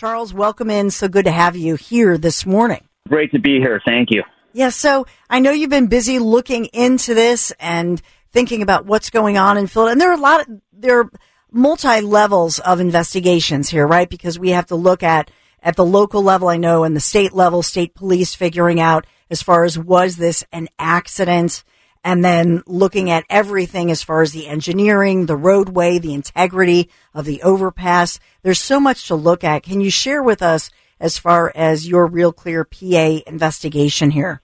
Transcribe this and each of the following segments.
Charles, welcome in. So good to have you here this morning. Great to be here. Thank you. Yeah, so I know you've been busy looking into this and thinking about what's going on in Philadelphia. And there are a lot of, there are multi levels of investigations here, right? Because we have to look at, at the local level, I know, and the state level, state police figuring out as far as was this an accident? And then looking at everything as far as the engineering, the roadway, the integrity of the overpass. There's so much to look at. Can you share with us as far as your Real Clear PA investigation here?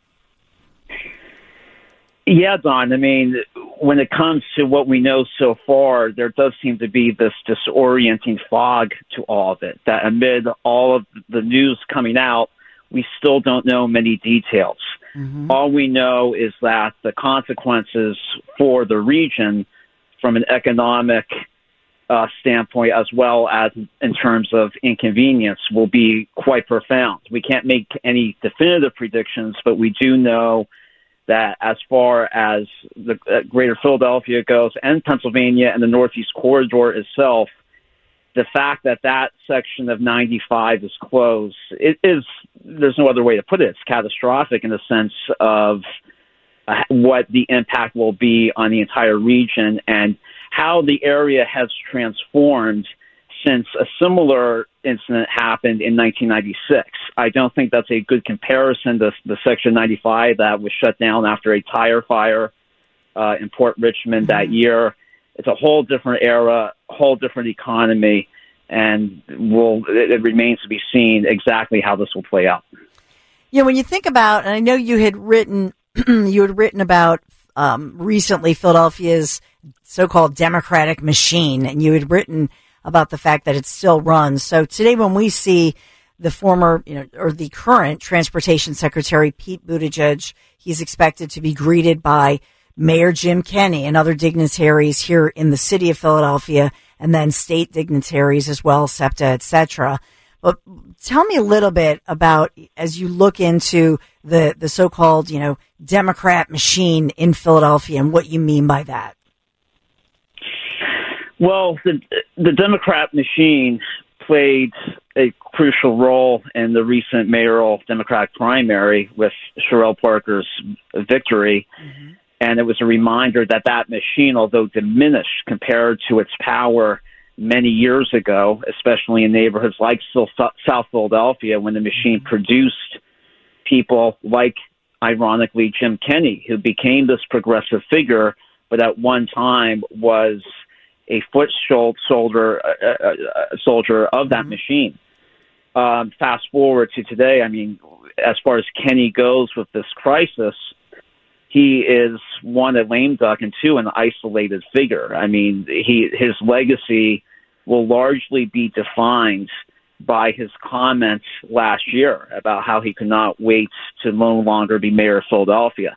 Yeah, Dawn. I mean, when it comes to what we know so far, there does seem to be this disorienting fog to all of it. That amid all of the news coming out, we still don't know many details. Mm-hmm. All we know is that the consequences for the region from an economic uh, standpoint as well as in terms of inconvenience will be quite profound. We can't make any definitive predictions, but we do know that as far as the uh, greater Philadelphia goes and Pennsylvania and the Northeast Corridor itself, the fact that that section of 95 is closed it is there's no other way to put it it's catastrophic in the sense of uh, what the impact will be on the entire region and how the area has transformed since a similar incident happened in 1996. I don't think that's a good comparison to the Section 95 that was shut down after a tire fire uh, in Port Richmond that mm-hmm. year. It's a whole different era, whole different economy, and will it, it remains to be seen exactly how this will play out. Yeah, when you think about, and I know you had written, you had written about um, recently Philadelphia's so-called democratic machine, and you had written about the fact that it still runs. So today, when we see the former, you know, or the current transportation secretary Pete Buttigieg, he's expected to be greeted by Mayor Jim Kenney and other dignitaries here in the city of Philadelphia, and then state dignitaries as well, SEPTA, etc. But tell me a little bit about as you look into the the so-called, you know, Democrat machine in Philadelphia and what you mean by that. Well, the the Democrat machine played a crucial role in the recent mayoral Democratic primary with Cherelle Parker's victory. Mm-hmm. And it was a reminder that that machine, although diminished compared to its power many years ago, especially in neighborhoods like South Philadelphia, when the machine mm-hmm. produced people like, ironically, Jim Kenney, who became this progressive figure, but at one time was a foot soldier, uh, uh, uh, soldier of that mm-hmm. machine. Um, fast forward to today, I mean, as far as Kenney goes with this crisis, he is one a lame duck and two an isolated figure. I mean, he his legacy will largely be defined by his comments last year about how he could not wait to no longer be mayor of Philadelphia.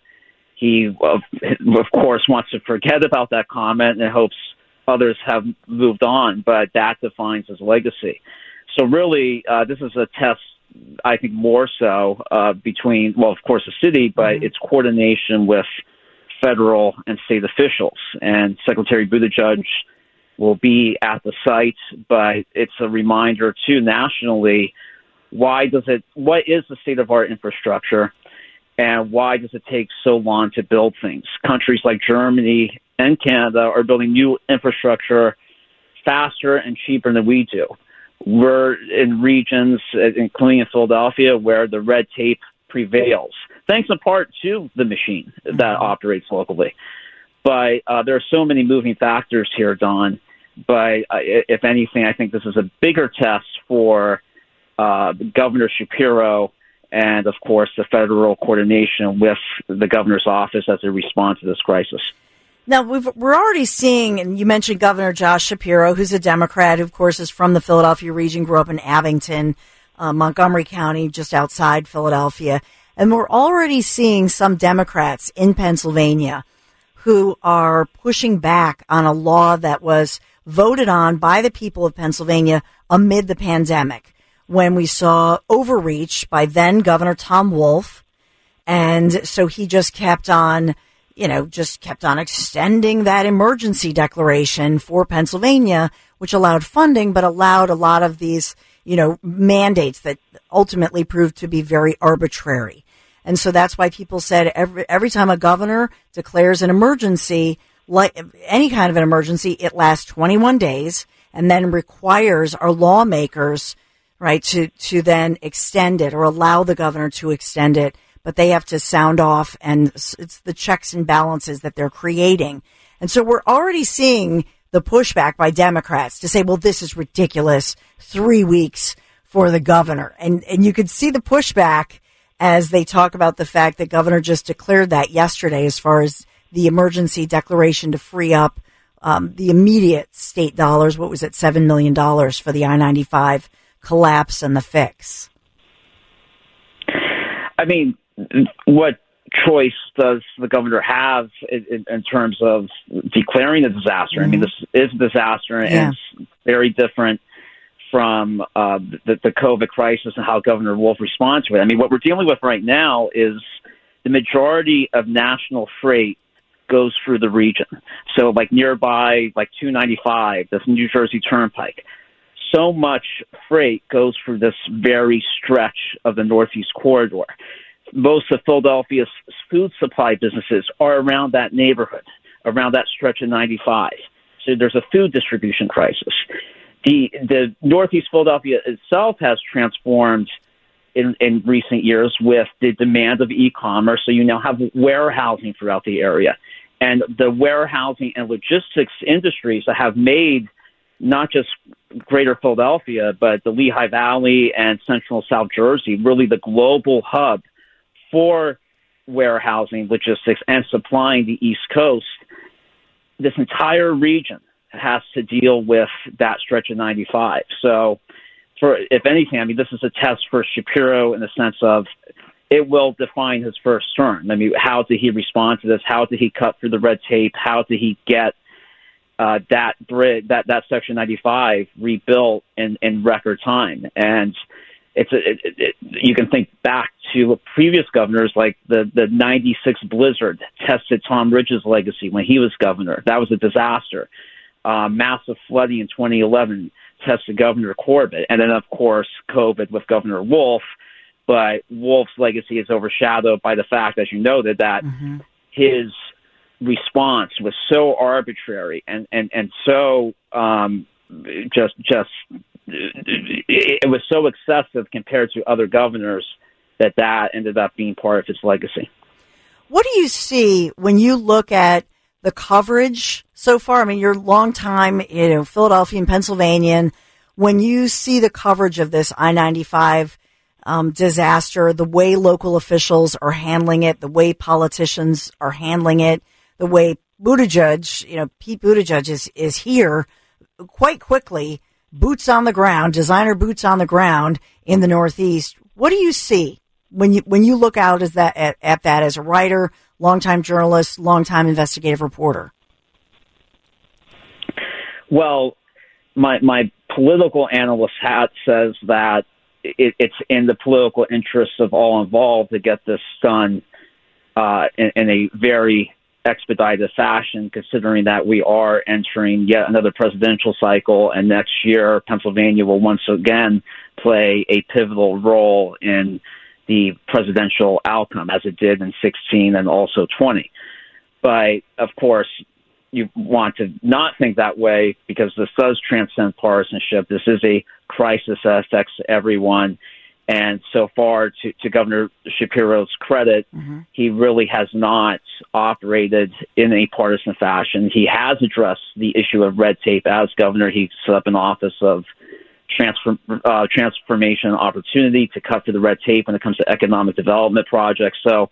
He, of, of course, wants to forget about that comment and hopes others have moved on, but that defines his legacy. So, really, uh, this is a test I think more so uh, between, well, of course, the city, but mm-hmm. its coordination with federal and state officials. And Secretary Buttigieg will be at the site, but it's a reminder too nationally. Why does it? What is the state of our infrastructure, and why does it take so long to build things? Countries like Germany and Canada are building new infrastructure faster and cheaper than we do. We're in regions, including in Philadelphia, where the red tape prevails, thanks in part to the machine that mm-hmm. operates locally. But uh, there are so many moving factors here, Dawn. But uh, if anything, I think this is a bigger test for uh, Governor Shapiro and, of course, the federal coordination with the governor's office as they respond to this crisis. Now we are already seeing, and you mentioned Governor Josh Shapiro, who's a Democrat, who of course is from the Philadelphia region, grew up in Abington, uh, Montgomery County, just outside Philadelphia, and we're already seeing some Democrats in Pennsylvania who are pushing back on a law that was voted on by the people of Pennsylvania amid the pandemic, when we saw overreach by then Governor Tom Wolf, and so he just kept on you know, just kept on extending that emergency declaration for Pennsylvania, which allowed funding, but allowed a lot of these, you know, mandates that ultimately proved to be very arbitrary. And so that's why people said every, every time a governor declares an emergency, like any kind of an emergency, it lasts 21 days and then requires our lawmakers, right, to, to then extend it or allow the governor to extend it but they have to sound off and it's the checks and balances that they're creating. And so we're already seeing the pushback by Democrats to say, well, this is ridiculous. Three weeks for the governor. And, and you could see the pushback as they talk about the fact that governor just declared that yesterday as far as the emergency declaration to free up um, the immediate state dollars. What was it? $7 million for the I 95 collapse and the fix. I mean, what choice does the governor have in, in, terms of declaring a disaster? Mm-hmm. I mean, mm-hmm. this is a disaster, and yeah. it's very different from uh, the, the COVID crisis and how Governor Wolf responds to it. I mean, what we're dealing with right now is the majority of national freight goes through the region. So, like nearby, like 295, this New Jersey Turnpike. So much freight goes through this very stretch of the Northeast corridor most of Philadelphia's food supply businesses are around that neighborhood, around that stretch of 95. So there's a food distribution crisis. The the Northeast Philadelphia itself has transformed in, in recent years with the demand of e-commerce. So you now have warehousing throughout the area, and the warehousing and logistics industries that have made not just Greater Philadelphia, but the Lehigh Valley and Central South Jersey really the global hub for warehousing, logistics, and supplying the East Coast, this entire region has to deal with that stretch of 95. So, for if anything, I mean, this is a test for Shapiro in the sense of it will define his first term. I mean, how did he respond to this? How did he cut through the red tape? How did he get uh, that bridge, that that section 95 rebuilt in in record time? And it's a, it, it, you can think back to previous governors like the the 96 blizzard tested Tom Ridge's legacy when he was governor. That was a disaster. Uh, massive flooding in 2011 tested Governor Corbett. And then, of course, COVID with Governor Wolf. But Wolf's legacy is overshadowed by the fact, as you noted, that mm-hmm. his response was so arbitrary and, and, and so um, just just it was so excessive compared to other governors that that ended up being part of his legacy. What do you see when you look at the coverage so far? I mean, you're a long time, you know, Philadelphia and Pennsylvania. when you see the coverage of this I-95 um, disaster, the way local officials are handling it, the way politicians are handling it, the way Buttigieg, you know, Pete Buttigieg is, is here quite quickly boots on the ground, designer boots on the ground in the Northeast. What do you see when you when you look out as that at, at that as a writer, longtime journalist, longtime investigative reporter? Well, my my political analyst hat says that it, it's in the political interests of all involved to get this done uh, in, in a very expedited fashion, considering that we are entering yet another presidential cycle, and next year Pennsylvania will once again play a pivotal role in the presidential outcome, as it did in 16 and also 20. But of course, you want to not think that way because this does transcend partisanship. This is a crisis that affects everyone. And so far, to, to Governor Shapiro's credit, mm-hmm. he really has not operated in a partisan fashion. He has addressed the issue of red tape as governor. He set up an office of transfer, uh, transformation opportunity to cut through the red tape when it comes to economic development projects. So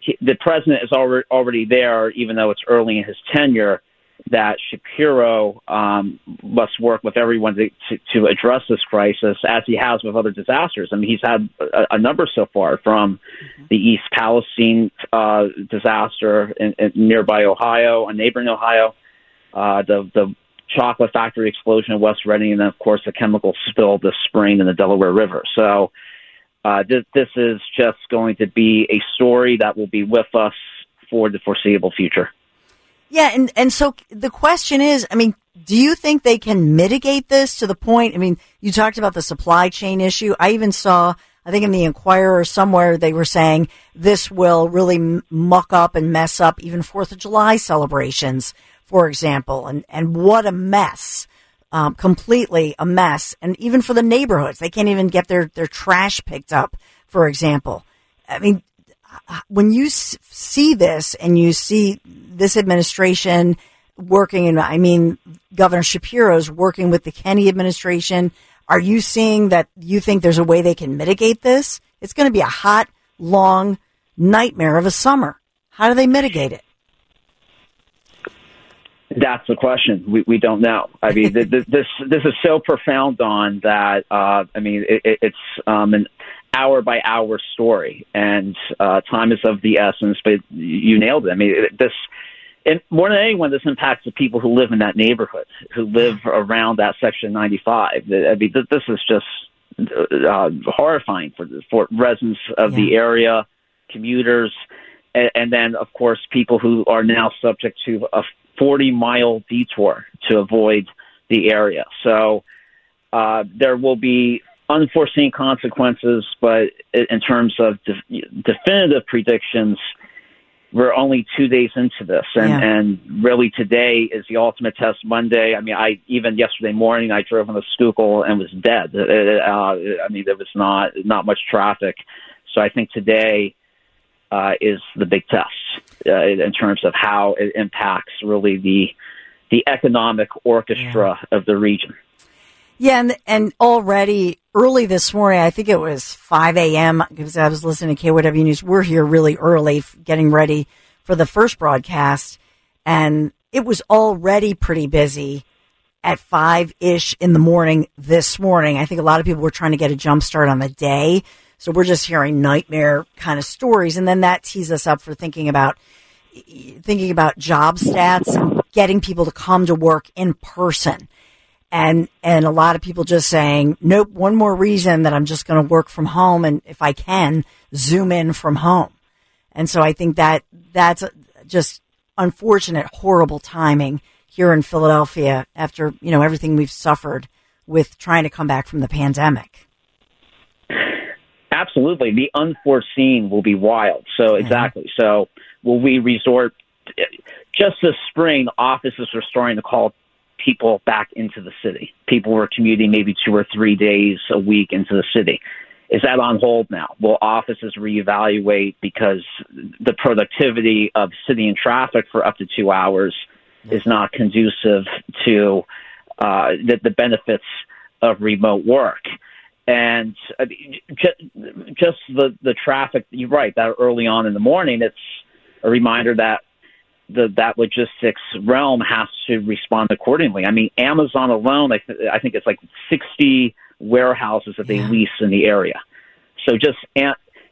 he, the president is already, already there, even though it's early in his tenure that Shapiro um, must work with everyone to, to, to, address this crisis, as he has with other disasters. I mean, he's had a, a number so far from mm-hmm. the East Palestine uh, disaster in, in nearby Ohio, a neighboring Ohio, uh, the the chocolate factory explosion in West Reading, and then of course the chemical spill this spring in the Delaware River. So. Uh, this, this is just going to be a story that will be with us for the foreseeable future. Yeah, and and so the question is, I mean, do you think they can mitigate this to the point? I mean, you talked about the supply chain issue. I even saw, I think in the Inquirer somewhere, they were saying this will really muck up and mess up even Fourth of July celebrations, for example, and and what a mess. Um, completely a mess, and even for the neighborhoods, they can't even get their their trash picked up. For example, I mean, when you see this and you see this administration working, and I mean, Governor Shapiro's working with the Kenney administration, are you seeing that you think there's a way they can mitigate this? It's going to be a hot, long nightmare of a summer. How do they mitigate it? That's the question. We we don't know. I mean, this this this is so profound, Dawn. That uh, I mean, it, it's um, an hour by hour story, and uh, time is of the essence. But you nailed it. I mean, this. And more than anyone, this impacts the people who live in that neighborhood, who live around that section 95. I mean, this is just uh, horrifying for for residents of yeah. the area, commuters, and, and then of course people who are now subject to a 40 mile detour to avoid the area. So uh, there will be unforeseen consequences, but in terms of de- definitive predictions, we're only two days into this, and, yeah. and really today is the ultimate test. Monday, I mean, I even yesterday morning I drove on the Schuylkill and was dead. Uh, I mean, there was not not much traffic, so I think today uh, is the big test uh, in terms of how it impacts really the the economic orchestra yeah. of the region. Yeah, and and already early this morning, I think it was 5 a.m. because I was listening to KYW News. We're here really early, getting ready for the first broadcast, and it was already pretty busy at five ish in the morning this morning. I think a lot of people were trying to get a jump start on the day, so we're just hearing nightmare kind of stories, and then that tees us up for thinking about thinking about job stats getting people to come to work in person and and a lot of people just saying nope one more reason that i'm just going to work from home and if i can zoom in from home. And so i think that that's just unfortunate horrible timing here in philadelphia after you know everything we've suffered with trying to come back from the pandemic. Absolutely. The unforeseen will be wild. So exactly. So will we resort just this spring offices are starting to call people back into the city. People were commuting maybe two or three days a week into the city. Is that on hold now? Will offices reevaluate because the productivity of sitting in traffic for up to two hours is not conducive to uh, the, the benefits of remote work? And uh, just, just the, the traffic, you're right, that early on in the morning, it's a reminder that the that logistics realm has to respond accordingly. I mean, Amazon alone, I, th- I think it's like 60 warehouses that they yeah. lease in the area. So just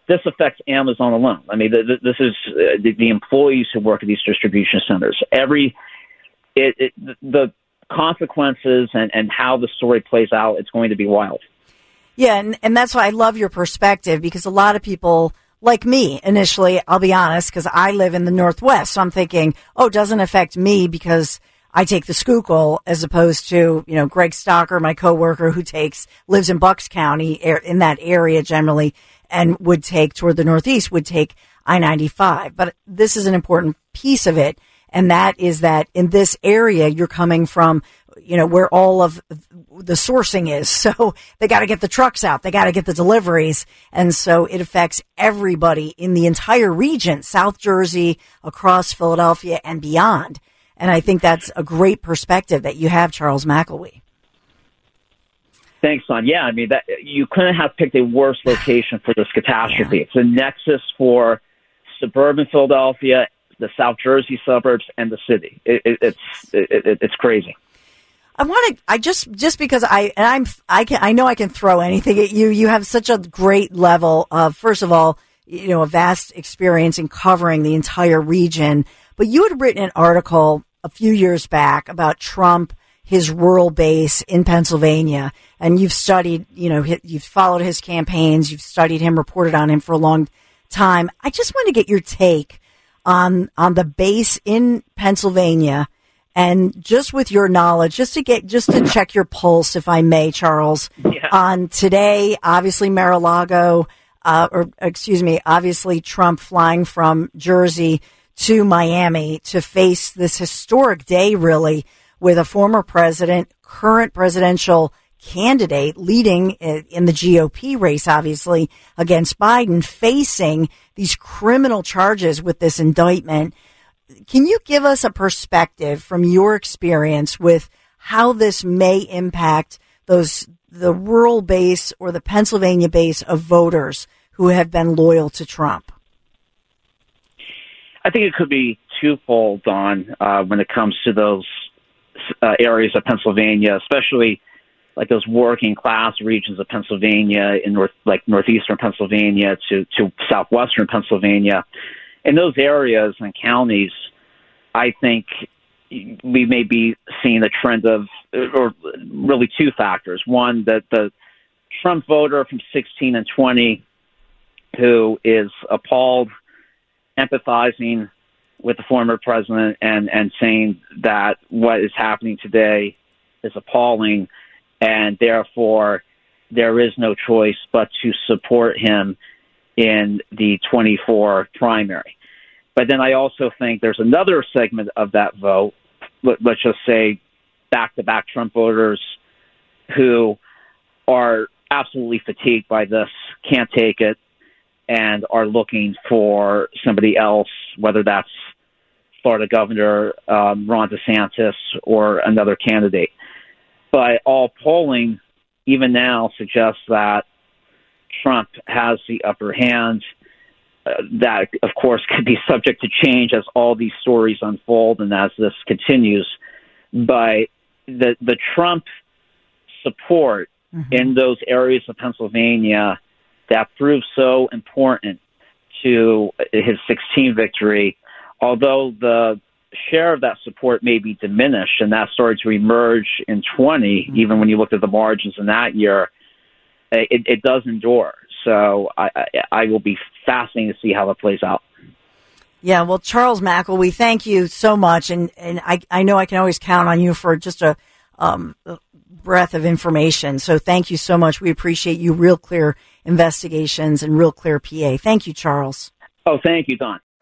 this affects Amazon alone. I mean, the, the, this is uh, the, the, employees who work at these distribution centers. Every it, it, the consequences and, and how the story plays out, it's going to be wild. Yeah, and, and that's why I love your perspective because a lot of people like me initially, I'll be honest, because I live in the Northwest. So I'm thinking, oh, it doesn't affect me because I take the Schuylkill as opposed to, you know, Greg Stocker, my coworker who takes, lives in Bucks County in that area generally and would take toward the Northeast would take I-95. But this is an important piece of it. And that is that in this area, you're coming from, you know, where all of the sourcing is. So they got to get the trucks out. They got to get the deliveries. And so it affects everybody in the entire region, South Jersey, across Philadelphia and beyond. And I think that's a great perspective that you have, Charles McElwee. Thanks, Son. Yeah, I mean that you couldn't have picked a worse location for this catastrophe. Yeah. It's a nexus for suburban Philadelphia, the South Jersey suburbs, and the city. It, it, it's it, it's crazy. I want to. I just just because I and I'm I can I know I can throw anything at you. You have such a great level of first of all, you know, a vast experience in covering the entire region. But you had written an article a few years back about Trump, his rural base in Pennsylvania, and you've studied, you know, you've followed his campaigns, you've studied him, reported on him for a long time. I just want to get your take on on the base in Pennsylvania and just with your knowledge, just to get, just to check your pulse, if I may, Charles, yeah. on today, obviously Mar-a-Lago, uh, or excuse me, obviously Trump flying from Jersey to Miami to face this historic day, really, with a former president, current presidential candidate leading in the GOP race, obviously, against Biden, facing these criminal charges with this indictment can you give us a perspective from your experience with how this may impact those the rural base or the Pennsylvania base of voters who have been loyal to Trump? I think it could be twofold on uh, when it comes to those uh, areas of Pennsylvania, especially like those working class regions of Pennsylvania in north, like northeastern Pennsylvania to to southwestern Pennsylvania in those areas and counties, I think we may be seeing a trend of, or really two factors. One, that the Trump voter from 16 and 20 who is appalled, empathizing with the former president, and, and saying that what is happening today is appalling, and therefore there is no choice but to support him in the 24 primary. But then I also think there's another segment of that vote, let, us just say back to back Trump voters who are absolutely fatigued by this, can't take it, and are looking for somebody else, whether that's Florida Governor um, Ron DeSantis or another candidate. But all polling, even now, suggests that Trump has the upper hand that, of course, could be subject to change as all these stories unfold and as this continues. But the the Trump support mm-hmm. in those areas of Pennsylvania that proved so important to his 16 victory, although the share of that support may be diminished, and that started to emerge in 20, mm-hmm. even when you looked at the margins in that year, it, it does endure. So I, I, I will be fascinated to see how it plays out. Yeah, well, Charles McElwee, thank you so much, and and I I know I can always count on you for just a um, breath of information. So thank you so much. We appreciate you. Real clear investigations and real clear PA. Thank you, Charles. Oh, thank you, Dawn.